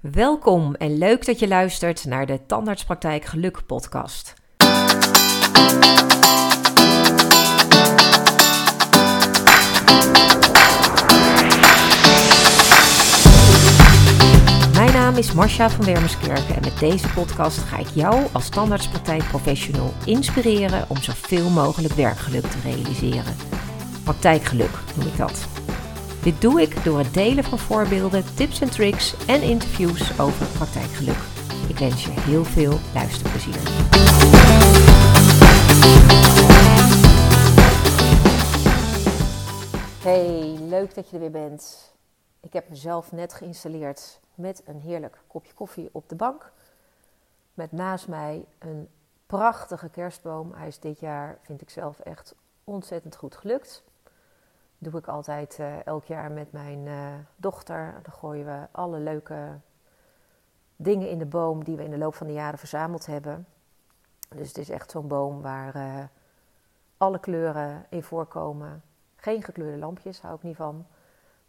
Welkom en leuk dat je luistert naar de Tandartspraktijk Geluk podcast. Mijn naam is Marcia van Wermerskerken en met deze podcast ga ik jou als tandartspraktijkprofessional inspireren om zoveel mogelijk werkgeluk te realiseren. Praktijkgeluk noem ik dat. Dit doe ik door het delen van voorbeelden, tips en tricks en interviews over praktijkgeluk. Ik wens je heel veel luisterplezier. Hey, leuk dat je er weer bent. Ik heb mezelf net geïnstalleerd met een heerlijk kopje koffie op de bank. Met naast mij een prachtige kerstboom. Hij is dit jaar, vind ik zelf, echt ontzettend goed gelukt doe ik altijd uh, elk jaar met mijn uh, dochter. Dan gooien we alle leuke dingen in de boom die we in de loop van de jaren verzameld hebben. Dus het is echt zo'n boom waar uh, alle kleuren in voorkomen. Geen gekleurde lampjes, hou ik niet van.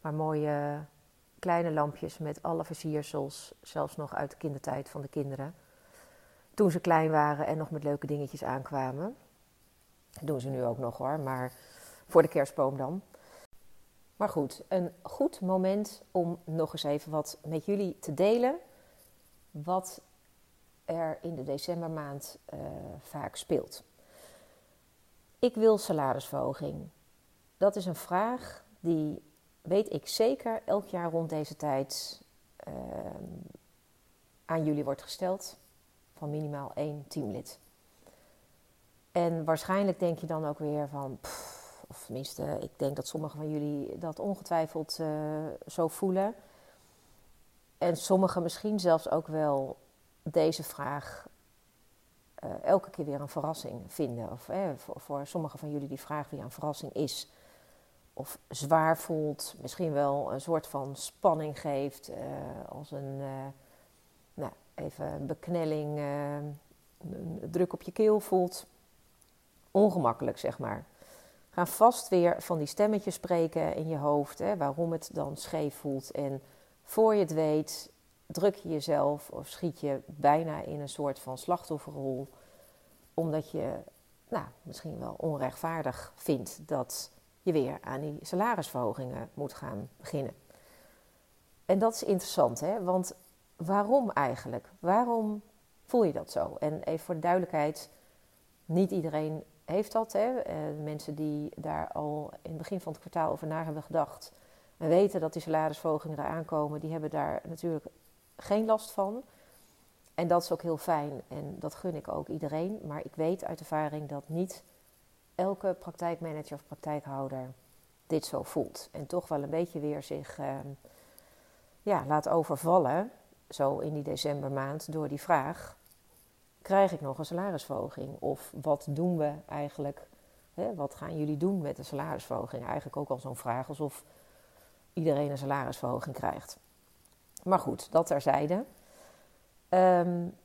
Maar mooie kleine lampjes met alle versiersels. Zelfs nog uit de kindertijd van de kinderen. Toen ze klein waren en nog met leuke dingetjes aankwamen. Dat doen ze nu ook nog hoor, maar voor de kerstboom dan. Maar goed, een goed moment om nog eens even wat met jullie te delen. Wat er in de decembermaand uh, vaak speelt. Ik wil salarisverhoging. Dat is een vraag die, weet ik zeker, elk jaar rond deze tijd uh, aan jullie wordt gesteld. Van minimaal één teamlid. En waarschijnlijk denk je dan ook weer van. Of tenminste, ik denk dat sommigen van jullie dat ongetwijfeld uh, zo voelen. En sommigen misschien zelfs ook wel deze vraag uh, elke keer weer een verrassing vinden. Of eh, voor, voor sommigen van jullie die vraag weer een verrassing is. Of zwaar voelt, misschien wel een soort van spanning geeft. Uh, als een, nou, even een beknelling, een druk op je keel voelt. Ongemakkelijk, zeg maar gaan vast weer van die stemmetjes spreken in je hoofd, hè, waarom het dan scheef voelt. En voor je het weet, druk je jezelf of schiet je bijna in een soort van slachtofferrol, omdat je nou, misschien wel onrechtvaardig vindt dat je weer aan die salarisverhogingen moet gaan beginnen. En dat is interessant, hè? want waarom eigenlijk? Waarom voel je dat zo? En even voor de duidelijkheid, niet iedereen heeft dat. Hè? Uh, mensen die daar al in het begin van het kwartaal over na hebben gedacht en weten dat die salarisverhogingen eraan komen, die hebben daar natuurlijk geen last van. En dat is ook heel fijn en dat gun ik ook iedereen. Maar ik weet uit ervaring dat niet elke praktijkmanager of praktijkhouder dit zo voelt. En toch wel een beetje weer zich uh, ja, laat overvallen, zo in die decembermaand, door die vraag: krijg ik nog een salarisverhoging? Of wat doen we eigenlijk? Hè, wat gaan jullie doen met de salarisverhoging? Eigenlijk ook al zo'n vraag alsof iedereen een salarisverhoging krijgt. Maar goed, dat terzijde. Um,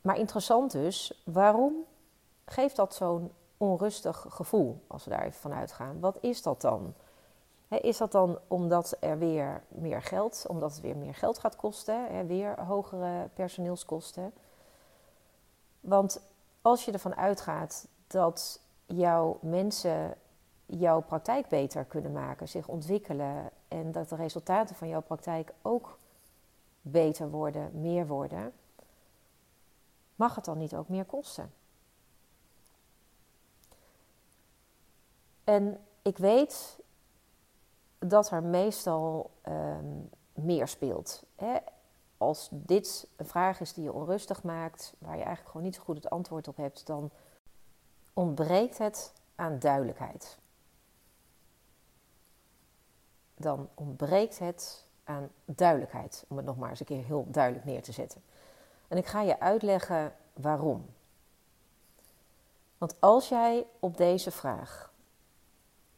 maar interessant dus, waarom geeft dat zo'n onrustig gevoel als we daar even vanuit gaan? Wat is dat dan? is dat dan omdat er weer meer geld, omdat het weer meer geld gaat kosten, weer hogere personeelskosten? Want als je ervan uitgaat dat jouw mensen jouw praktijk beter kunnen maken, zich ontwikkelen en dat de resultaten van jouw praktijk ook beter worden, meer worden, mag het dan niet ook meer kosten? En ik weet dat er meestal um, meer speelt. Hè? Als dit een vraag is die je onrustig maakt, waar je eigenlijk gewoon niet zo goed het antwoord op hebt, dan ontbreekt het aan duidelijkheid. Dan ontbreekt het aan duidelijkheid, om het nog maar eens een keer heel duidelijk neer te zetten. En ik ga je uitleggen waarom. Want als jij op deze vraag,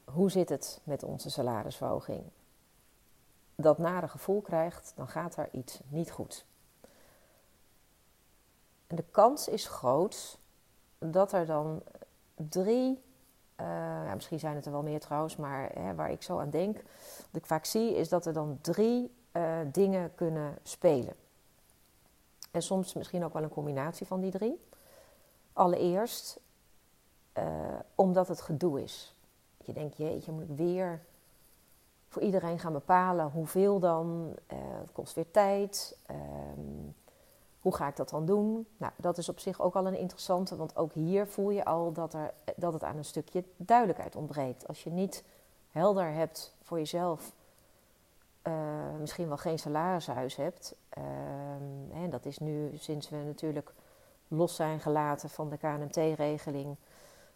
hoe zit het met onze salarisverhoging, dat nare gevoel krijgt, dan gaat er iets niet goed. En de kans is groot dat er dan drie, ja, misschien zijn het er wel meer trouwens, maar hè, waar ik zo aan denk, wat ik vaak zie, is dat er dan drie uh, dingen kunnen spelen. En soms misschien ook wel een combinatie van die drie. Allereerst uh, omdat het gedoe is. Je denkt, jeetje, moet ik weer voor iedereen gaan bepalen hoeveel dan? Uh, het kost weer tijd. Um, hoe ga ik dat dan doen? Nou, dat is op zich ook al een interessante, want ook hier voel je al dat, er, dat het aan een stukje duidelijkheid ontbreekt. Als je niet helder hebt voor jezelf, uh, misschien wel geen salarishuis hebt. En dat is nu sinds we natuurlijk los zijn gelaten van de KNT-regeling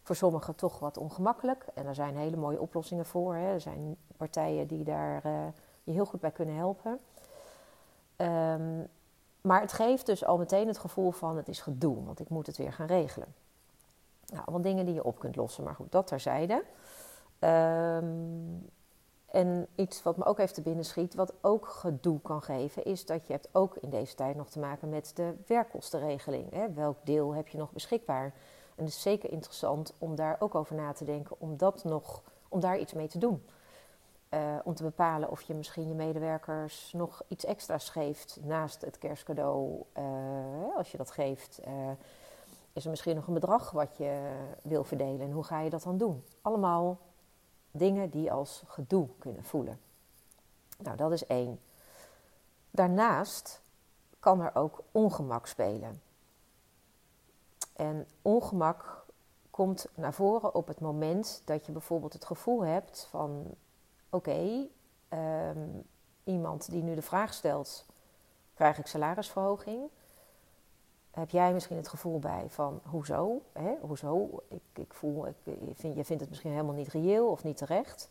voor sommigen toch wat ongemakkelijk. En er zijn hele mooie oplossingen voor. Hè. Er zijn partijen die daar uh, je heel goed bij kunnen helpen. Um, maar het geeft dus al meteen het gevoel van het is gedoe, want ik moet het weer gaan regelen. Nou, allemaal dingen die je op kunt lossen, maar goed, dat terzijde. Um, en iets wat me ook even te binnen schiet, wat ook gedoe kan geven, is dat je hebt ook in deze tijd nog te maken met de werkkostenregeling. Hè? Welk deel heb je nog beschikbaar? En het is zeker interessant om daar ook over na te denken, om, dat nog, om daar iets mee te doen. Uh, om te bepalen of je misschien je medewerkers nog iets extra's geeft naast het kerstcadeau. Uh, als je dat geeft, uh, is er misschien nog een bedrag wat je wil verdelen en hoe ga je dat dan doen? Allemaal dingen die als gedoe kunnen voelen. Nou, dat is één. Daarnaast kan er ook ongemak spelen. En ongemak komt naar voren op het moment dat je bijvoorbeeld het gevoel hebt van oké, um, iemand die nu de vraag stelt, krijg ik salarisverhoging? Heb jij misschien het gevoel bij van, hoezo? Hè? Hoezo? Ik, ik voel, ik, vind, je vindt het misschien helemaal niet reëel of niet terecht.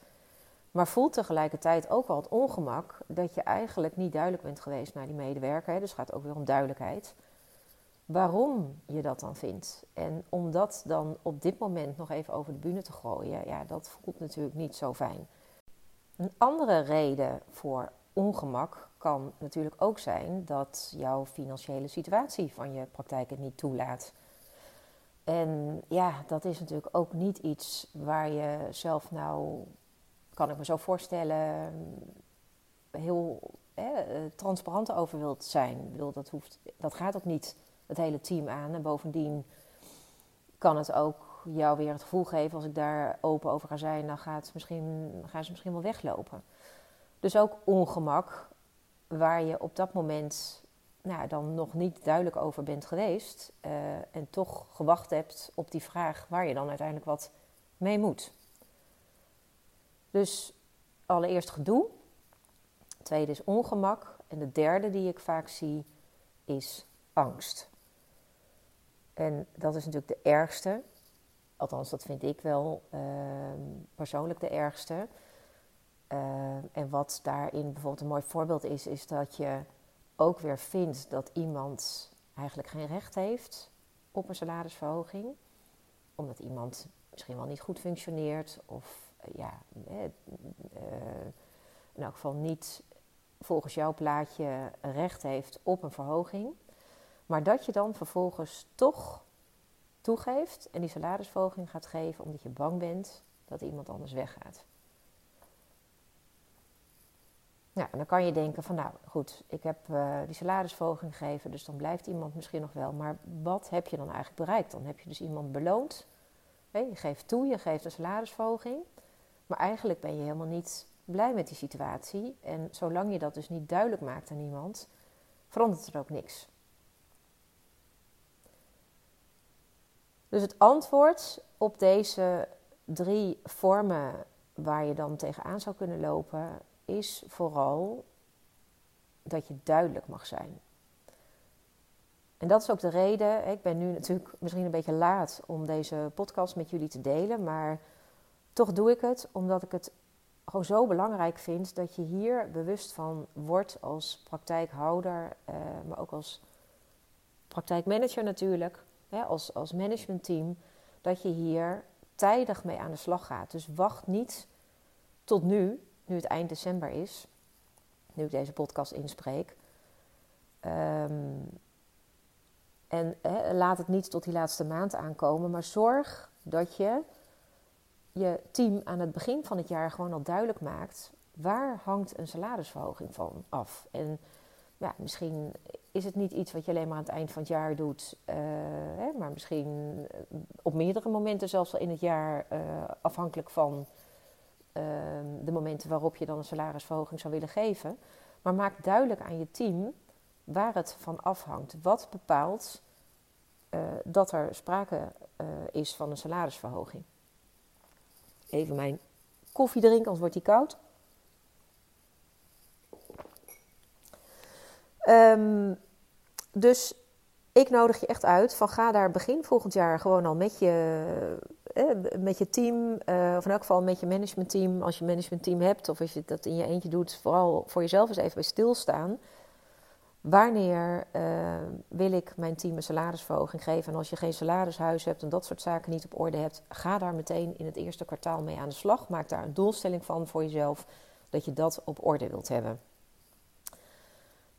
Maar voelt tegelijkertijd ook wel het ongemak dat je eigenlijk niet duidelijk bent geweest naar die medewerker. Dus het gaat ook weer om duidelijkheid. Waarom je dat dan vindt. En om dat dan op dit moment nog even over de bühne te gooien, ja, dat voelt natuurlijk niet zo fijn. Een andere reden voor ongemak kan natuurlijk ook zijn dat jouw financiële situatie van je praktijk het niet toelaat. En ja, dat is natuurlijk ook niet iets waar je zelf nou, kan ik me zo voorstellen, heel transparant over wilt zijn. Ik dat, hoeft, dat gaat ook niet het hele team aan. En bovendien kan het ook jou weer het gevoel geven, als ik daar open over ga zijn, dan gaat misschien, gaan ze misschien wel weglopen. Dus ook ongemak, waar je op dat moment nou, dan nog niet duidelijk over bent geweest uh, en toch gewacht hebt op die vraag waar je dan uiteindelijk wat mee moet. Dus allereerst gedoe, tweede is ongemak en de derde die ik vaak zie is angst. En dat is natuurlijk de ergste, Althans, dat vind ik wel uh, persoonlijk de ergste. Uh, en wat daarin bijvoorbeeld een mooi voorbeeld is, is dat je ook weer vindt dat iemand eigenlijk geen recht heeft op een salarisverhoging. Omdat iemand misschien wel niet goed functioneert of uh, ja, in elk geval niet volgens jouw plaatje recht heeft op een verhoging. Maar dat je dan vervolgens toch toegeeft en die salarisverhoging gaat geven omdat je bang bent dat iemand anders weggaat. Ja, en dan kan je denken van nou goed, ik heb uh, die salarisverhoging gegeven, dus dan blijft iemand misschien nog wel. Maar wat heb je dan eigenlijk bereikt? Dan heb je dus iemand beloond. je geeft toe, je geeft een salarisverhoging. Maar eigenlijk ben je helemaal niet blij met die situatie. En zolang je dat dus niet duidelijk maakt aan iemand, verandert er ook niks. Dus het antwoord op deze drie vormen waar je dan tegenaan zou kunnen lopen, is vooral dat je duidelijk mag zijn. En dat is ook de reden, ik ben nu natuurlijk misschien een beetje laat om deze podcast met jullie te delen, maar toch doe ik het omdat ik het gewoon zo belangrijk vind dat je hier bewust van wordt als praktijkhouder, eh, maar ook als praktijkmanager natuurlijk hè, als, als managementteam, dat je hier tijdig mee aan de slag gaat. Dus wacht niet tot nu, nu het eind december is, nu ik deze podcast inspreek. Ehm, en hè, laat het niet tot die laatste maand aankomen, maar zorg dat je je team aan het begin van het jaar gewoon al duidelijk maakt waar hangt een salarisverhoging van af? En ja, misschien is het niet iets wat je alleen maar aan het eind van het jaar doet, uh, hè, maar misschien op meerdere momenten, zelfs al in het jaar, uh, afhankelijk van uh, de momenten waarop je dan een salarisverhoging zou willen geven. Maar maak duidelijk aan je team waar het van afhangt. Wat bepaalt dat er sprake is van een salarisverhoging? Even mijn koffie drinken, anders wordt die koud. Um, dus ik nodig je echt uit van ga daar begin volgend jaar gewoon al met je, eh, met je team, uh, of in elk geval met je managementteam, als je managementteam hebt of als je dat in je eentje doet, vooral voor jezelf eens even bij stilstaan. Wanneer uh, wil ik mijn team een salarisverhoging geven? En als je geen salarishuis hebt en dat soort zaken niet op orde hebt, ga daar meteen in het eerste kwartaal mee aan de slag. Maak daar een doelstelling van voor jezelf dat je dat op orde wilt hebben.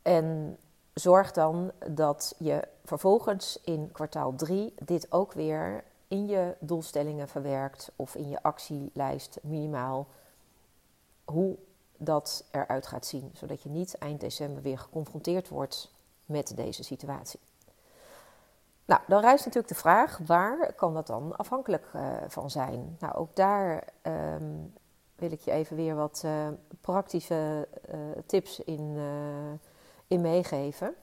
En zorg dan dat je vervolgens in kwartaal 3 dit ook weer in je doelstellingen verwerkt of in je actielijst minimaal hoe dat eruit gaat zien, zodat je niet eind december weer geconfronteerd wordt met deze situatie. Nou, dan rijst natuurlijk de vraag, waar kan dat dan afhankelijk uh, van zijn? Nou, ook daar um, wil ik je even weer wat uh, praktische uh, tips in in meegeven.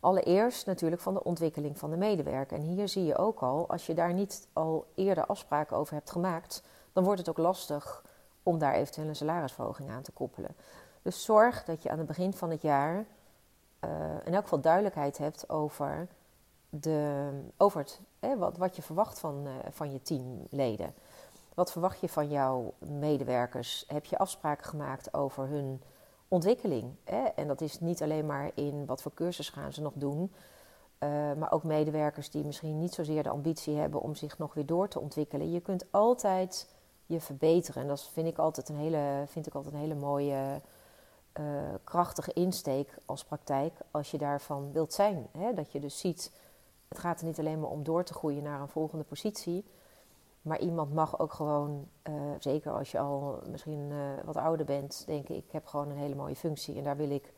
Allereerst natuurlijk van de ontwikkeling van de medewerker. En hier zie je ook al, als je daar niet al eerder afspraken over hebt gemaakt, dan wordt het ook lastig om daar eventueel een salarisverhoging aan te koppelen. Dus zorg dat je aan het begin van het jaar uh, in elk geval duidelijkheid hebt over, de, over het, wat, wat je verwacht van, uh, van je teamleden. Wat verwacht je van jouw medewerkers? Heb je afspraken gemaakt over hun ontwikkeling. Hè? En dat is niet alleen maar in wat voor cursus gaan ze nog doen. Uh, maar ook medewerkers die misschien niet zozeer de ambitie hebben om zich nog weer door te ontwikkelen. Je kunt altijd je verbeteren. En dat vind ik altijd een hele, vind ik altijd een hele mooie, uh, krachtige insteek als praktijk. Als je daarvan wilt zijn. Hè? Dat je dus ziet, het gaat er niet alleen maar om door te groeien naar een volgende positie. Maar iemand mag ook gewoon, uh, zeker als je al misschien uh, wat ouder bent, denken: ik heb gewoon een hele mooie functie en daar wil ik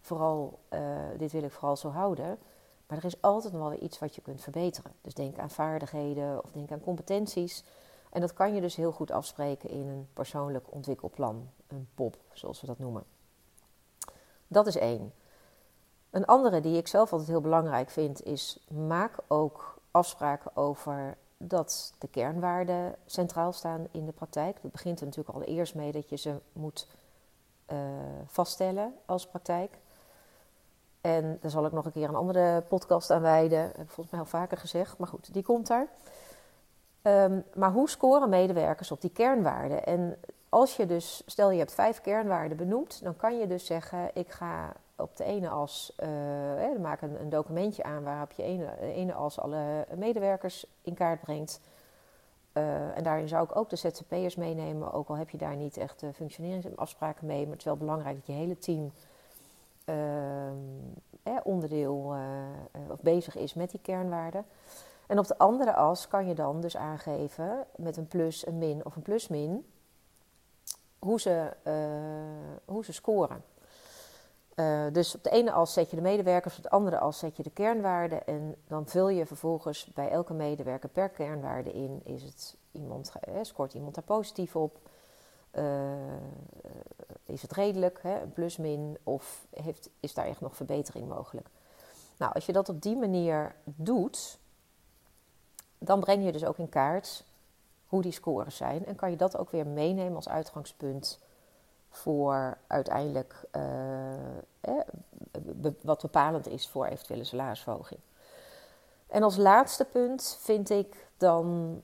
vooral, uh, dit wil ik vooral zo houden. Maar er is altijd wel iets wat je kunt verbeteren. Dus denk aan vaardigheden of denk aan competenties. En dat kan je dus heel goed afspreken in een persoonlijk ontwikkelplan, een POP, zoals we dat noemen. Dat is één. Een andere die ik zelf altijd heel belangrijk vind, is maak ook afspraken over dat de kernwaarden centraal staan in de praktijk. Dat begint er natuurlijk al eerst mee dat je ze moet uh, vaststellen als praktijk. En daar zal ik nog een keer een andere podcast aan wijden. Dat heb ik volgens mij al vaker gezegd, maar goed, die komt daar. Um, maar hoe scoren medewerkers op die kernwaarden? En als je dus, stel je hebt vijf kernwaarden benoemd, dan kan je dus zeggen: ik ga op de ene as, eh, maak een, documentje aan waarop je ene, de ene as alle medewerkers in kaart brengt. Uh, en daarin zou ik ook de ZZP'ers meenemen, ook al heb je daar niet echt uh, functioneringsafspraken mee. Maar het is wel belangrijk dat je hele team eh, onderdeel of bezig is met die kernwaarden. En op de andere as kan je dan dus aangeven met een plus, een min of een plus-min hoe, ze, hoe ze scoren. Uh, dus op de ene as zet je de medewerkers, op de andere as zet je de kernwaarden. En dan vul je vervolgens bij elke medewerker per kernwaarde in. Is het iemand, eh, scoort iemand daar positief op? Uh, is het redelijk, hè, een plus-min? Of heeft, is daar echt nog verbetering mogelijk? Nou, als je dat op die manier doet, dan breng je dus ook in kaart hoe die scores zijn. En kan je dat ook weer meenemen als uitgangspunt voor uiteindelijk eh, wat bepalend is voor eventuele salarisverhoging. En als laatste punt vind ik dan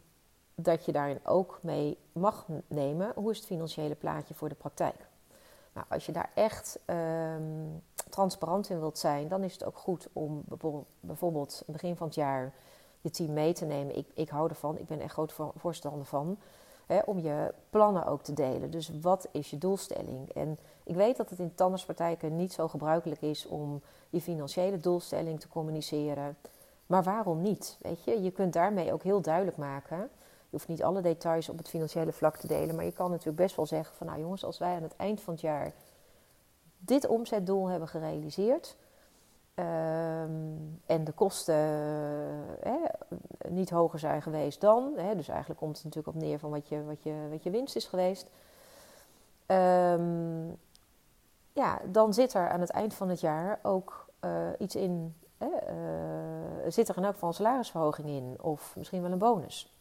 dat je daarin ook mee mag nemen hoe is het financiële plaatje voor de praktijk. Nou, als je daar echt um, transparant in wilt zijn, dan is het ook goed om bijvoorbeeld begin van het jaar je team mee te nemen. Ik, ik hou ervan, ik ben echt groot voorstander van Hè, om je plannen ook te delen. Dus wat is je doelstelling? En ik weet dat het in tandartspraktijken niet zo gebruikelijk is om je financiële doelstelling te communiceren. Maar waarom niet? Weet je, je kunt daarmee ook heel duidelijk maken. Je hoeft niet alle details op het financiële vlak te delen, maar je kan natuurlijk best wel zeggen van nou jongens, als wij aan het eind van het jaar dit omzetdoel hebben gerealiseerd ehm, en de kosten hè, niet hoger zijn geweest dan, hè, dus eigenlijk komt het natuurlijk op neer van wat je, wat je, wat je winst is geweest. Um, ja, dan zit er aan het eind van het jaar ook uh, iets in. Hè, uh, zit er in elk geval een salarisverhoging in, of misschien wel een bonus.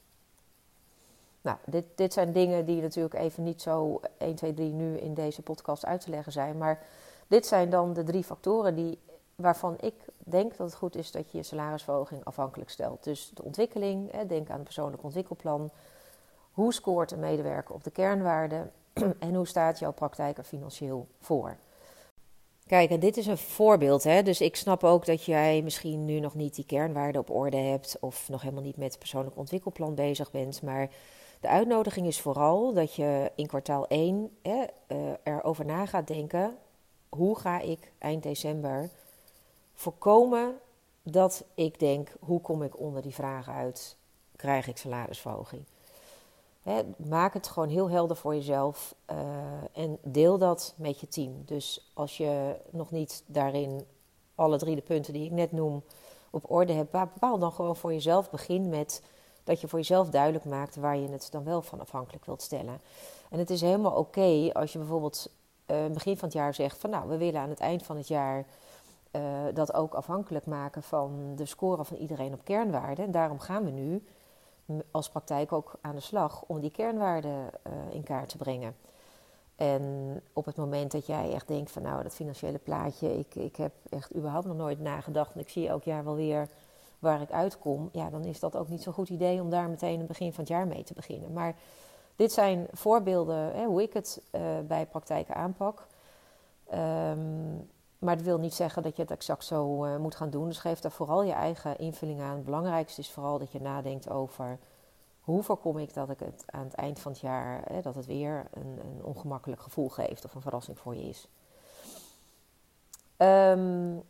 Nou, dit, dit zijn dingen die natuurlijk even niet zo 1, 2, 3 nu in deze podcast uit te leggen zijn. Maar dit zijn dan de drie factoren die, waarvan ik denk dat het goed is dat je je salarisverhoging afhankelijk stelt. Dus de ontwikkeling, denk aan een persoonlijk ontwikkelplan. Hoe scoort een medewerker op de kernwaarden? en hoe staat jouw praktijk er financieel voor? Kijk, dit is een voorbeeld. Hè? Dus ik snap ook dat jij misschien nu nog niet die kernwaarden op orde hebt. of nog helemaal niet met het persoonlijk ontwikkelplan bezig bent. Maar de uitnodiging is vooral dat je in kwartaal 1 hè, uh, erover na gaat denken: hoe ga ik eind december voorkomen dat ik denk: hoe kom ik onder die vragen uit? Krijg ik salarisverhoging? maak het gewoon heel helder voor jezelf uh, en deel dat met je team. Dus als je nog niet daarin alle drie de punten die ik net noem op orde hebt, bepaal dan gewoon voor jezelf. Begin met dat je voor jezelf duidelijk maakt waar je het dan wel van afhankelijk wilt stellen. En het is helemaal oké als je bijvoorbeeld uh, begin van het jaar zegt van nou, we willen aan het eind van het jaar uh, dat ook afhankelijk maken van de score van iedereen op kernwaarden. En daarom gaan we nu als praktijk ook aan de slag om die kernwaarden uh, in kaart te brengen. En op het moment dat jij echt denkt van nou, dat financiële plaatje, ik, ik heb echt überhaupt nog nooit nagedacht en ik zie elk jaar wel weer waar ik uitkom, ja, dan is dat ook niet zo'n goed idee om daar meteen het begin van het jaar mee te beginnen. Maar dit zijn voorbeelden hè, hoe ik het uh, bij praktijken aanpak. Um, maar dat wil niet zeggen dat je het exact zo uh, moet gaan doen. Dus geef daar vooral je eigen invulling aan. Het belangrijkste is vooral dat je nadenkt over hoe voorkom ik dat ik het aan het eind van het jaar, hè, dat het weer een, een, ongemakkelijk gevoel geeft of een verrassing voor je is. Um,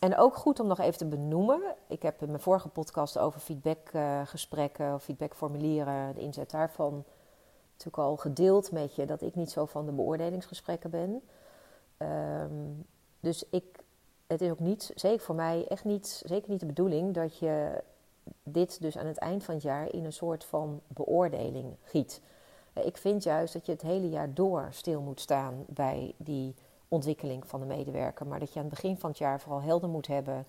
en ook goed om nog even te benoemen. Ik heb in mijn vorige podcast over feedbackgesprekken uh, of feedbackformulieren, de inzet daarvan, natuurlijk al gedeeld met je dat ik niet zo van de beoordelingsgesprekken ben. Um, dus ik, het is ook niet, zeker voor mij, echt niet, zeker niet de bedoeling dat je dit dus aan het eind van het jaar in een soort van beoordeling giet. Ik vind juist dat je het hele jaar door stil moet staan bij die ontwikkeling van de medewerker. Maar dat je aan het begin van het jaar vooral helder moet hebben.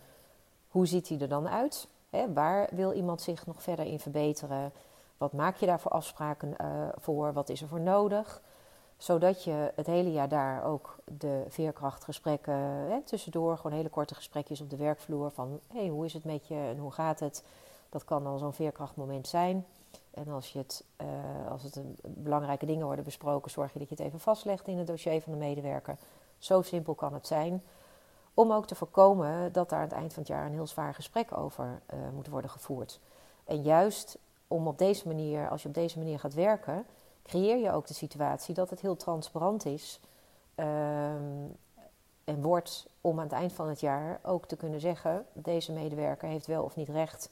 Hoe ziet hij er dan uit? waar wil iemand zich nog verder in verbeteren? Wat maak je daar voor afspraken uh, voor? Wat is er voor nodig? Zodat je het hele jaar daar ook de veerkrachtgesprekken hè, tussendoor, gewoon hele korte gesprekjes op de werkvloer van hey, hoe is het met je en hoe gaat het? Dat kan dan zo'n veerkrachtmoment zijn. En als, je het, uh, als het belangrijke dingen worden besproken, zorg je dat je het even vastlegt in het dossier van de medewerker. Zo simpel kan het zijn. Om ook te voorkomen dat daar aan het eind van het jaar een heel zwaar gesprek over uh, moet worden gevoerd. En juist om op deze manier, als je op deze manier gaat werken, creëer je ook de situatie dat het heel transparant is um, en wordt om aan het eind van het jaar ook te kunnen zeggen: deze medewerker heeft wel of niet recht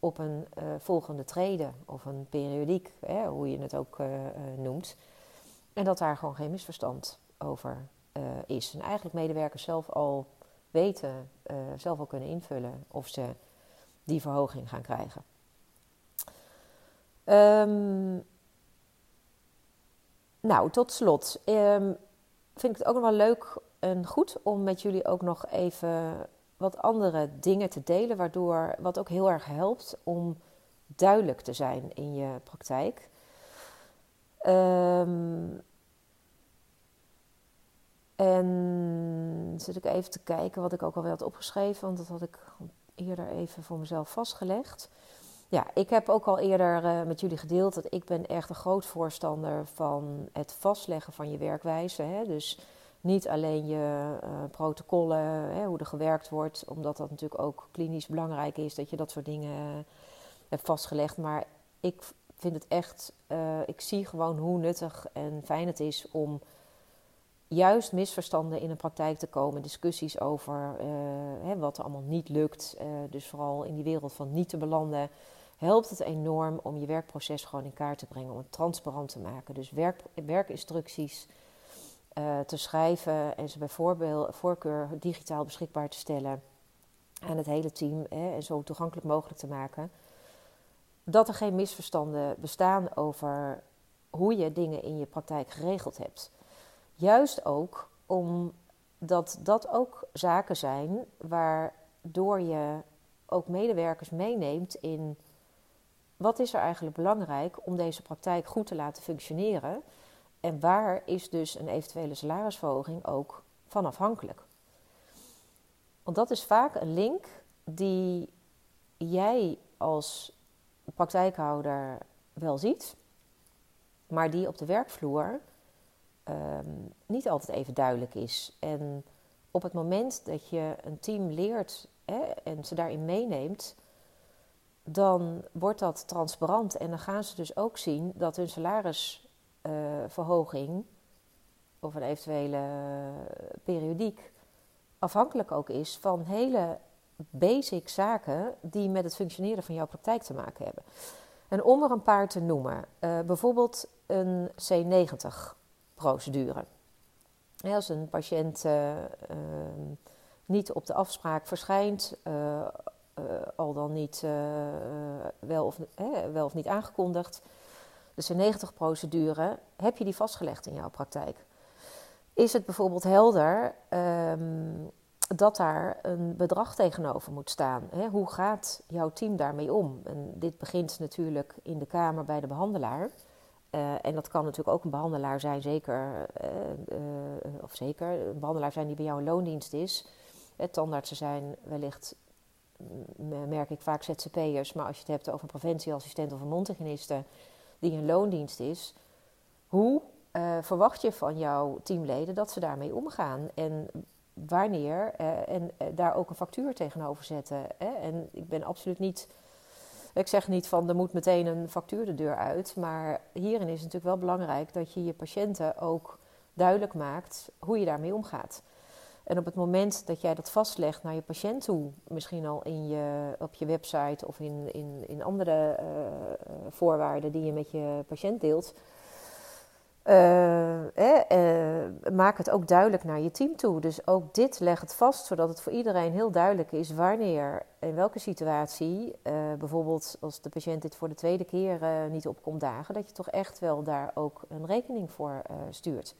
op een uh, volgende treden of een periodiek, hè, hoe je het ook uh, uh, noemt. En dat daar gewoon geen misverstand over is. En eigenlijk medewerkers zelf al weten, zelf al kunnen invullen of ze die verhoging gaan krijgen. Um, nou, tot slot um, vind ik het ook nog wel leuk en goed om met jullie ook nog even wat andere dingen te delen, waardoor wat ook heel erg helpt om duidelijk te zijn in je praktijk. Um, en zit ik even te kijken wat ik ook alweer had opgeschreven, want dat had ik eerder even voor mezelf vastgelegd. Ja, ik heb ook al eerder uh, met jullie gedeeld dat ik ben echt een groot voorstander van het vastleggen van je werkwijze. Hè? Dus niet alleen je uh, protocollen, hè, hoe er gewerkt wordt, omdat dat natuurlijk ook klinisch belangrijk is dat je dat soort dingen uh, hebt vastgelegd. Maar ik vind het echt, ik zie gewoon hoe nuttig en fijn het is om juist misverstanden in een praktijk te komen, discussies over hè, wat er allemaal niet lukt. dus vooral in die wereld van niet te belanden helpt het enorm om je werkproces gewoon in kaart te brengen, om het transparant te maken. Dus werk, werkinstructies uh, te schrijven en ze bij voorkeur digitaal beschikbaar te stellen aan het hele team hè, en zo toegankelijk mogelijk te maken. Dat er geen misverstanden bestaan over hoe je dingen in je praktijk geregeld hebt. Juist ook omdat dat ook zaken zijn waardoor je ook medewerkers meeneemt in wat is er eigenlijk belangrijk om deze praktijk goed te laten functioneren en waar is dus een eventuele salarisverhoging ook van afhankelijk. Want dat is vaak een link die jij als praktijkhouder wel ziet, maar die op de werkvloer ehm, niet altijd even duidelijk is. En op het moment dat je een team leert hè, en ze daarin meeneemt, dan wordt dat transparant en dan gaan ze dus ook zien dat hun salarisverhoging of een eventuele periodiek afhankelijk ook is van hele basic zaken die met het functioneren van jouw praktijk te maken hebben. En om er een paar te noemen, uh, bijvoorbeeld een C90-procedure. als een patiënt uh, niet op de afspraak verschijnt, eh, al dan niet wel, of, wel of niet aangekondigd, de C90-procedure, heb je die vastgelegd in jouw praktijk? Is het bijvoorbeeld helder um, dat daar een bedrag tegenover moet staan. Hè? Hoe gaat jouw team daarmee om? En dit begint natuurlijk in de kamer bij de behandelaar. Uh, en dat kan natuurlijk ook een behandelaar zijn, zeker, of zeker, een behandelaar zijn die bij jou een loondienst is. tandartsen zijn wellicht, merk ik vaak ZZP'ers, maar als je het hebt over een preventieassistent of een mondhygiëniste die een loondienst is, hoe verwacht je van jouw teamleden dat ze daarmee omgaan? En wanneer uh, en uh, daar ook een factuur tegenover zetten. Hè? En ik ben absoluut niet. Ik zeg niet van er moet meteen een factuur de deur uit. Maar hierin is het natuurlijk wel belangrijk dat je je patiënten ook duidelijk maakt hoe je daarmee omgaat. En op het moment dat jij dat vastlegt naar je patiënt toe, misschien al in je, op je website of in, in, in andere uh, voorwaarden die je met je patiënt deelt, uh, maak het ook duidelijk naar je team toe. Dus ook dit leg het vast, zodat het voor iedereen heel duidelijk is wanneer, in welke situatie, bijvoorbeeld als de patiënt dit voor de tweede keer niet opkomt dagen, dat je toch echt wel daar ook een rekening voor stuurt.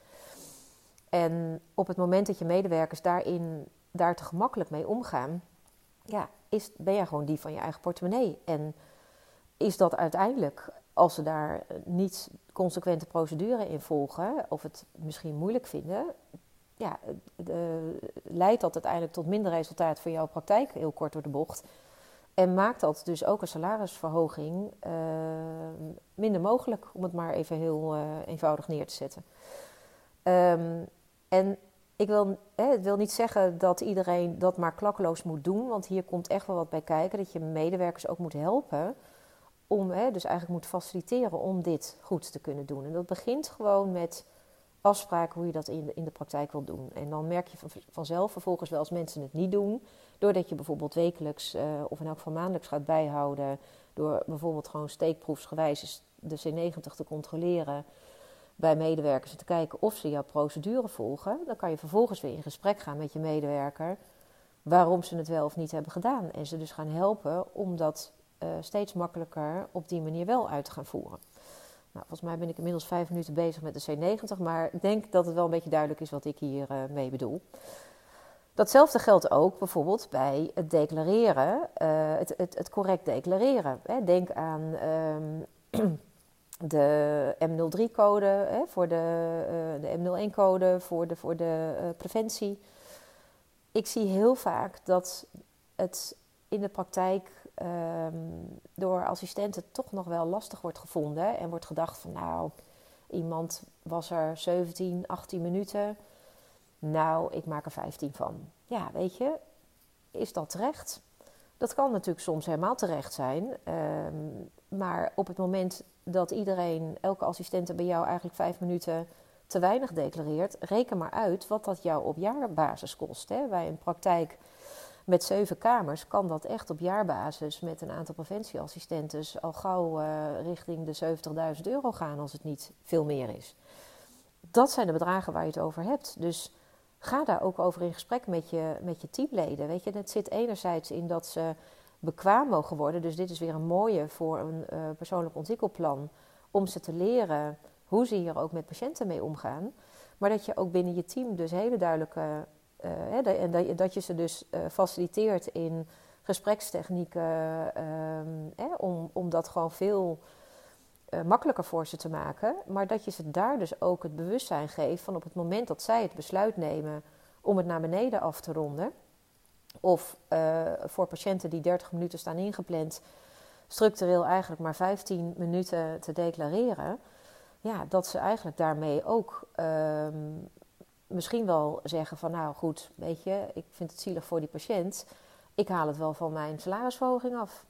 En op het moment dat je medewerkers daarin, daar te gemakkelijk mee omgaan, ja, is, ben jij gewoon die van je eigen portemonnee. En is dat uiteindelijk als ze daar niet consequente procedure in volgen of het misschien moeilijk vinden, ja, leidt dat uiteindelijk tot minder resultaat voor jouw praktijk, heel kort door de bocht. En maakt dat dus ook een salarisverhoging minder mogelijk, om het maar even heel eenvoudig neer te zetten. Um, en ik wil, hè, wil niet zeggen dat iedereen dat maar klakkeloos moet doen, want hier komt echt wel wat bij kijken. Dat je medewerkers ook moet helpen om, hè, dus eigenlijk moet faciliteren om dit goed te kunnen doen. En dat begint gewoon met afspraken hoe je dat in de, in de praktijk wil doen. En dan merk je van, vanzelf vervolgens wel als mensen het niet doen, doordat je bijvoorbeeld wekelijks uh, of in elk geval maandelijks gaat bijhouden, door bijvoorbeeld gewoon steekproefsgewijs de C90 te controleren bij medewerkers te kijken of ze jouw procedure volgen, dan kan je vervolgens weer in gesprek gaan met je medewerker waarom ze het wel of niet hebben gedaan. En ze dus gaan helpen om dat uh, steeds makkelijker op die manier wel uit te gaan voeren. Nou, volgens mij ben ik inmiddels vijf minuten bezig met de C90, maar ik denk dat het wel een beetje duidelijk is wat ik hier uh, mee bedoel. Datzelfde geldt ook bijvoorbeeld bij het declareren, uh, het, het, het, correct declareren. Hè. Denk aan um, de M03-code voor de, de M01-code voor de, voor de preventie. Ik zie heel vaak dat het in de praktijk um, door assistenten toch nog wel lastig wordt gevonden. En wordt gedacht van nou, iemand was er 17, 18 minuten. Nou, ik maak er 15 van. Ja, weet je, is dat terecht? Dat kan natuurlijk soms helemaal terecht zijn. Um, maar op het moment dat iedereen, elke assistente bij jou eigenlijk vijf minuten te weinig declareert, reken maar uit wat dat jou op jaarbasis kost. Hè? Bij een praktijk met zeven kamers kan dat echt op jaarbasis met een aantal preventieassistentes al gauw uh, richting de 70.000 euro gaan als het niet veel meer is. Dat zijn de bedragen waar je het over hebt. Dus ga daar ook over in gesprek met je, met je teamleden. Weet je, het zit enerzijds in dat ze bekwaam mogen worden. Dus dit is weer een mooie voor een uh, persoonlijk ontwikkelplan. Om ze te leren hoe ze hier ook met patiënten mee omgaan. Maar dat je ook binnen je team dus hele duidelijke uh, en dat, je ze dus uh, faciliteert in gesprekstechnieken, uh, om, om dat gewoon veel makkelijker voor ze te maken. Maar dat je ze daar dus ook het bewustzijn geeft van op het moment dat zij het besluit nemen om het naar beneden af te ronden. Of voor patiënten die 30 minuten staan ingepland, structureel eigenlijk maar 15 minuten te declareren. Ja, dat ze eigenlijk daarmee ook ehm, misschien wel zeggen van nou goed, weet je, ik vind het zielig voor die patiënt. Ik haal het wel van mijn salarisverhoging af.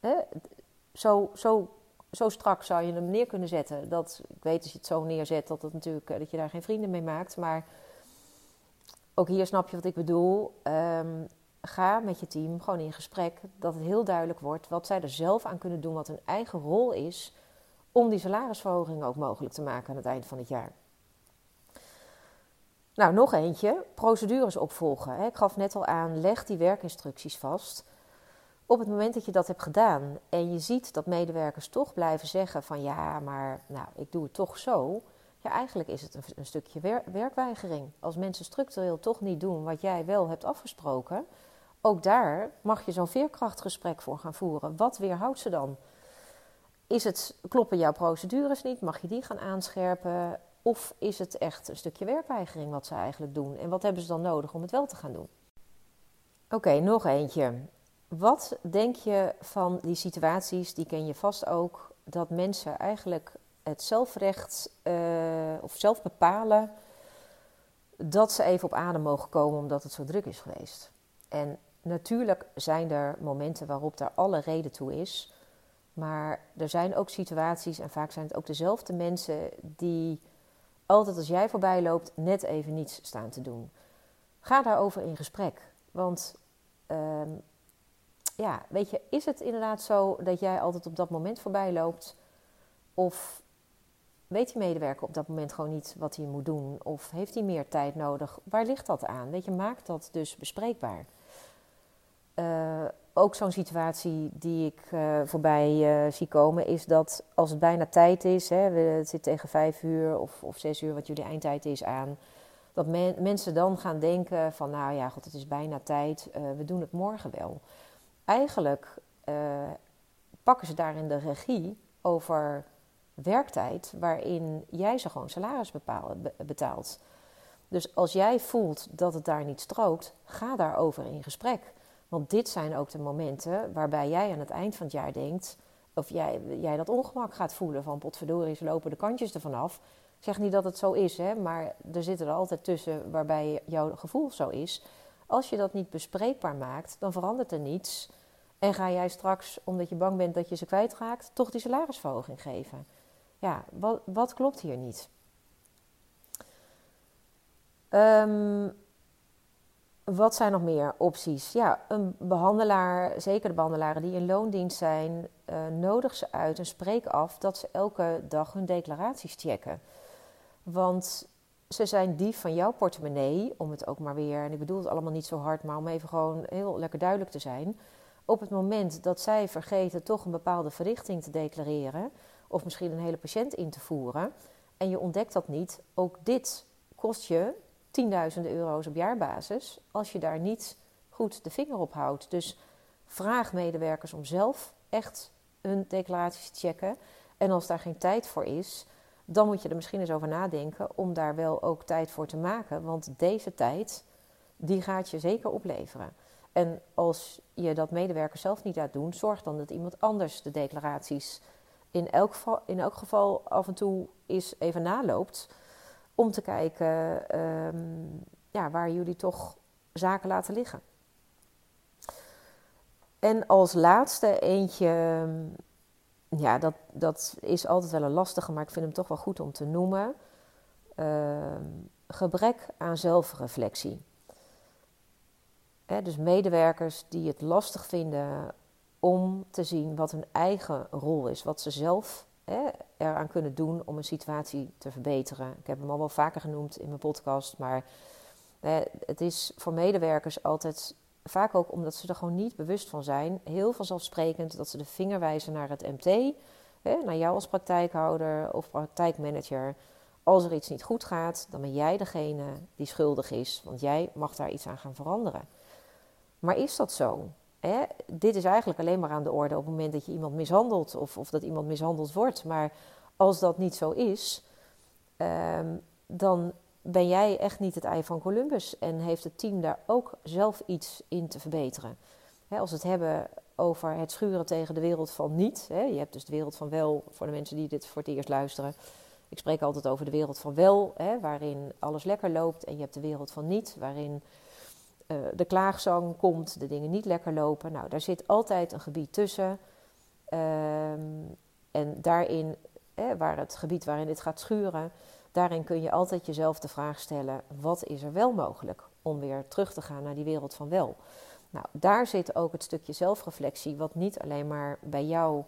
Hè? Zo, zo, zo strak zou je hem neer kunnen zetten. Dat, ik weet als je het zo neerzet dat, het natuurlijk, eh, dat je daar geen vrienden mee maakt. Maar ook hier snap je wat ik bedoel. Um, ga met je team gewoon in gesprek. Dat het heel duidelijk wordt wat zij er zelf aan kunnen doen. Wat hun eigen rol is om die salarisverhoging ook mogelijk te maken aan het eind van het jaar. Nou, nog eentje. Procedures opvolgen. Ik gaf net al aan, leg die werkinstructies vast. Op het moment dat je dat hebt gedaan en je ziet dat medewerkers toch blijven zeggen van ja, maar nou, ik doe het toch zo. Eigenlijk is het een, stukje werkweigering. Als mensen structureel toch niet doen wat jij wel hebt afgesproken, ook daar mag je zo'n veerkrachtgesprek voor gaan voeren. Wat weerhoudt ze dan? Is het, kloppen jouw procedures niet? Mag je die gaan aanscherpen? Of is het echt een stukje werkweigering wat ze eigenlijk doen? En wat hebben ze dan nodig om het wel te gaan doen? Oké, nog eentje. Wat denk je van die situaties, die ken je vast ook, dat mensen eigenlijk het zelfrecht uh, of zelf bepalen dat ze even op adem mogen komen omdat het zo druk is geweest? En natuurlijk zijn er momenten waarop daar alle reden toe is. Maar er zijn ook situaties, en vaak zijn het ook dezelfde mensen, die altijd als jij voorbij loopt net even niets staan te doen. Ga daarover in gesprek. Want ehm, ja, weet je, is het inderdaad zo dat jij altijd op dat moment voorbij loopt? Of weet je medewerker op dat moment gewoon niet wat hij moet doen? Of heeft hij meer tijd nodig? Waar ligt dat aan? Weet je, maak dat dus bespreekbaar. Uh, ook zo'n situatie die ik uh, voorbij uh, zie komen, is dat als het bijna tijd is, hè, het zit tegen vijf uur of, of zes uur, wat jullie eindtijd is aan, dat men, mensen dan gaan denken van, nou ja, god, het is bijna tijd, we doen het morgen wel. Eigenlijk pakken ze daarin de regie over werktijd, waarin jij ze gewoon salaris bepaal, betaalt. Dus als jij voelt dat het daar niet strookt, ga daarover in gesprek. Want dit zijn ook de momenten waarbij jij aan het eind van het jaar denkt, of jij, jij dat ongemak gaat voelen van potverdorie, ze lopen de kantjes ervan af. Ik zeg niet dat het zo is, hè, maar er zitten er altijd tussen waarbij jouw gevoel zo is. Als je dat niet bespreekbaar maakt, dan verandert er niets. En ga jij straks, omdat je bang bent dat je ze kwijtraakt, toch die salarisverhoging geven? Ja, wat, wat klopt hier niet? Um, wat zijn nog meer opties? Ja, een behandelaar, zeker de behandelaren die in loondienst zijn, uh, nodig ze uit en spreek af dat ze elke dag hun declaraties checken. Want ze zijn dief van jouw portemonnee, om het ook maar weer, en ik bedoel het allemaal niet zo hard, maar om even gewoon heel lekker duidelijk te zijn. Op het moment dat zij vergeten toch een bepaalde verrichting te declareren, of misschien een hele patiënt in te voeren, en je ontdekt dat niet, ook dit kost je tienduizenden euro's op jaarbasis als je daar niet goed de vinger op houdt. Dus vraag medewerkers om zelf echt hun declaraties te checken. En als daar geen tijd voor is, dan moet je er misschien eens over nadenken om daar wel ook tijd voor te maken. Want deze tijd, die gaat je zeker opleveren. En als je dat medewerker zelf niet laat doen, zorg dan dat iemand anders de declaraties in elk geval, in elk geval af en toe eens even naloopt om te kijken ehm, ja, waar jullie toch zaken laten liggen. En als laatste eentje, ehm, ja, dat, dat is altijd wel een lastige, maar ik vind hem toch wel goed om te noemen. Uh, gebrek aan zelfreflectie. dus medewerkers die het lastig vinden om te zien wat hun eigen rol is, wat ze zelf eraan kunnen doen om een situatie te verbeteren. Ik heb hem al wel vaker genoemd in mijn podcast, maar het is voor medewerkers altijd vaak ook omdat ze er gewoon niet bewust van zijn, heel vanzelfsprekend dat ze de vinger wijzen naar het MT, naar jou als praktijkhouder of praktijkmanager. Als er iets niet goed gaat, dan ben jij degene die schuldig is, want jij mag daar iets aan gaan veranderen. Maar is dat zo? Hè? Dit is eigenlijk alleen maar aan de orde op het moment dat je iemand mishandelt of, of dat iemand mishandeld wordt. Maar als dat niet zo is, ehm, dan ben jij echt niet het ei van Columbus en heeft het team daar ook zelf iets in te verbeteren. Hè, als we het hebben over het schuren tegen de wereld van niet, hè, je hebt dus de wereld van wel voor de mensen die dit voor het eerst luisteren. Ik spreek altijd over de wereld van wel, hè, waarin alles lekker loopt, en je hebt de wereld van niet, waarin uh, de klaagzang komt, de dingen niet lekker lopen. Nou, daar zit altijd een gebied tussen. Ehm, en daarin, waar het gebied waarin dit gaat schuren, daarin kun je altijd jezelf de vraag stellen: wat is er wel mogelijk om weer terug te gaan naar die wereld van wel? Nou, daar zit ook het stukje zelfreflectie, wat niet alleen maar bij jou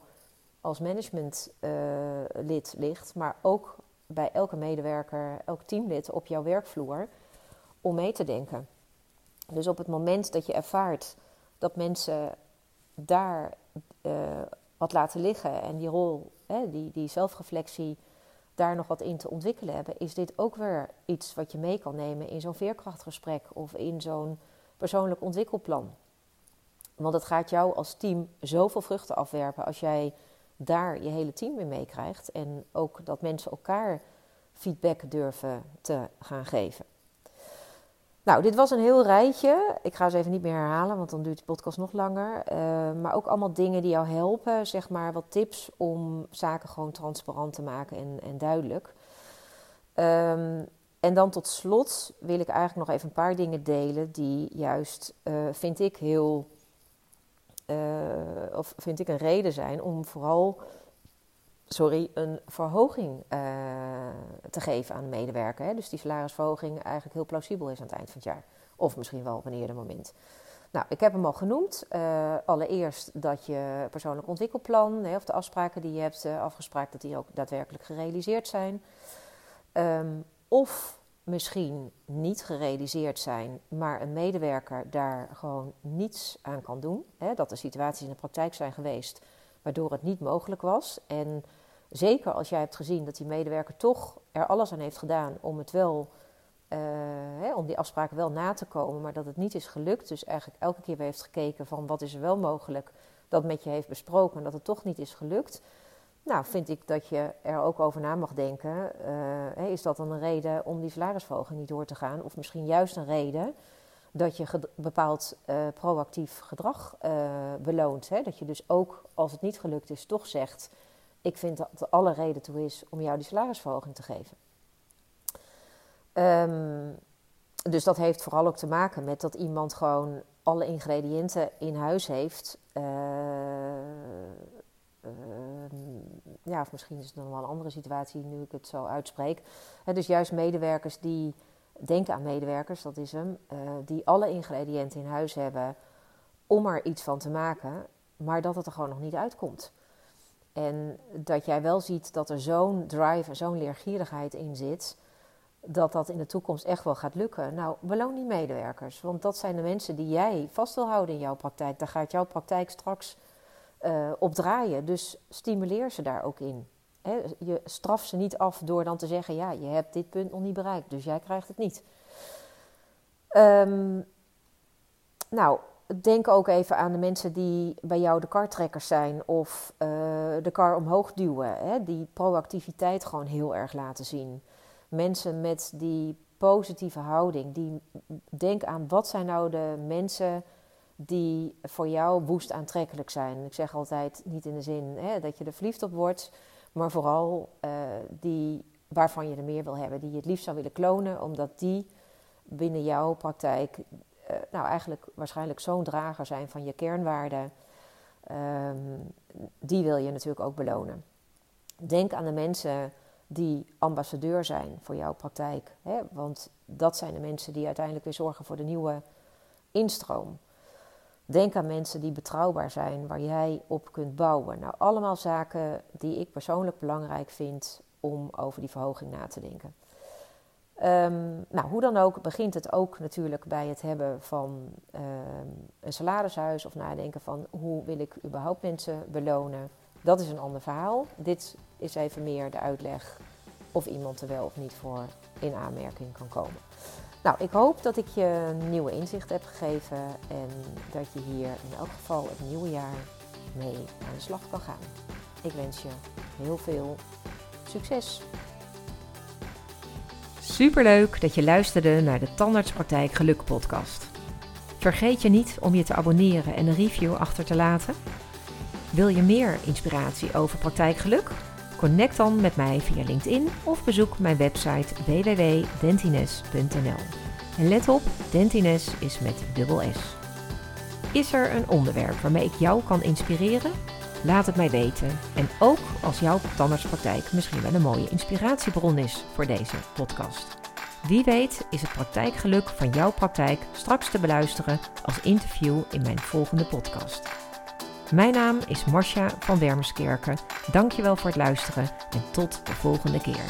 als managementlid uh, ligt, maar ook bij elke medewerker, elk teamlid op jouw werkvloer, om mee te denken. Dus op het moment dat je ervaart dat mensen daar uh, wat laten liggen en die rol, hè, die, die zelfreflectie, daar nog wat in te ontwikkelen hebben, is dit ook weer iets wat je mee kan nemen in zo'n veerkrachtgesprek of in zo'n persoonlijk ontwikkelplan. Want het gaat jou als team zoveel vruchten afwerpen als jij daar je hele team in meekrijgt en ook dat mensen elkaar feedback durven te gaan geven. Nou, dit was een heel rijtje. Ik ga ze even niet meer herhalen, want dan duurt de podcast nog langer. Uh, maar ook allemaal dingen die jou helpen, zeg maar wat tips om zaken gewoon transparant te maken en, en duidelijk. Um, en dan tot slot wil ik eigenlijk nog even een paar dingen delen die juist, uh, vind ik, heel, uh, of vind ik een reden zijn om vooral sorry, een verhoging uh, te geven aan de medewerker. Hè? Dus die salarisverhoging eigenlijk heel plausibel is aan het eind van het jaar. Of misschien wel op een eerder moment. Nou, ik heb hem al genoemd. Uh, allereerst dat je persoonlijk ontwikkelplan, hè, of de afspraken die je hebt uh, afgesproken, dat die ook daadwerkelijk gerealiseerd zijn. Um, of misschien niet gerealiseerd zijn, maar een medewerker daar gewoon niets aan kan doen. Hè, dat er situaties in de praktijk zijn geweest waardoor het niet mogelijk was. En zeker als jij hebt gezien dat die medewerker toch er alles aan heeft gedaan om het wel, uh, hè, om die afspraken wel na te komen, maar dat het niet is gelukt. Dus eigenlijk elke keer weer heeft gekeken van wat is er wel mogelijk, dat met je heeft besproken en dat het toch niet is gelukt. Nou, vind ik dat je er ook over na mag denken. Uh, is dat dan een reden om die salarisverhoging niet door te gaan? Of misschien juist een reden dat je bepaald uh, proactief gedrag beloont. Hè? Dat je dus ook als het niet gelukt is, toch zegt: Ik vind dat alle reden toe is om jou die salarisverhoging te geven. Um, dus dat heeft vooral ook te maken met dat iemand gewoon alle ingrediënten in huis heeft. Uh, ja, of misschien is het dan wel een andere situatie nu ik het zo uitspreek. dus juist medewerkers die Denk aan medewerkers, dat is hem, uh, die alle ingrediënten in huis hebben om er iets van te maken, maar dat het er gewoon nog niet uitkomt. En dat jij wel ziet dat er zo'n drive en zo'n leergierigheid in zit, dat dat in de toekomst echt wel gaat lukken. Nou, beloon die medewerkers, want dat zijn de mensen die jij vast wil houden in jouw praktijk. Daar gaat jouw praktijk straks uh, op draaien, dus stimuleer ze daar ook in je straft ze niet af door dan te zeggen: ja, je hebt dit punt nog niet bereikt, dus jij krijgt het niet. Um, nou, denk ook even aan de mensen die bij jou de kartrekkers zijn of uh, de kar omhoog duwen. Hè, die proactiviteit gewoon heel erg laten zien. Mensen met die positieve houding, die denk aan wat zijn nou de mensen die voor jou woest aantrekkelijk zijn. Ik zeg altijd niet in de zin hè, dat je er verliefd op wordt, maar vooral uh, die waarvan je er meer wil hebben, die je het liefst zou willen klonen, omdat die binnen jouw praktijk uh, nou eigenlijk waarschijnlijk zo'n drager zijn van je kernwaarden. Um, die wil je natuurlijk ook belonen. Denk aan de mensen die ambassadeur zijn voor jouw praktijk. Hè? Want dat zijn de mensen die uiteindelijk weer zorgen voor de nieuwe instroom. Denk aan mensen die betrouwbaar zijn, waar jij op kunt bouwen. Nou, allemaal zaken die ik persoonlijk belangrijk vind om over die verhoging na te denken. Ehm, nou, hoe dan ook begint het ook natuurlijk bij het hebben van ehm, een salarishuis of nadenken van hoe wil ik überhaupt mensen belonen. Dat is een ander verhaal. Dit is even meer de uitleg of iemand er wel of niet voor in aanmerking kan komen. Nou, ik hoop dat ik je nieuwe inzicht heb gegeven en dat je hier in elk geval het nieuwe jaar mee aan de slag kan gaan. Ik wens je heel veel succes. Superleuk dat je luisterde naar de Tandartspraktijk Geluk podcast. Vergeet je niet om je te abonneren en een review achter te laten. Wil je meer inspiratie over praktijkgeluk? Connect dan met mij via LinkedIn of bezoek mijn website www.dentines.nl. En let op, Dentines is met dubbel S. Is er een onderwerp waarmee ik jou kan inspireren? Laat het mij weten. En ook als jouw tandartspraktijk misschien wel een mooie inspiratiebron is voor deze podcast. Wie weet is het praktijkgeluk van jouw praktijk straks te beluisteren als interview in mijn volgende podcast. Mijn naam is Marcia van Wermerskerken. Dankjewel voor het luisteren en tot de volgende keer.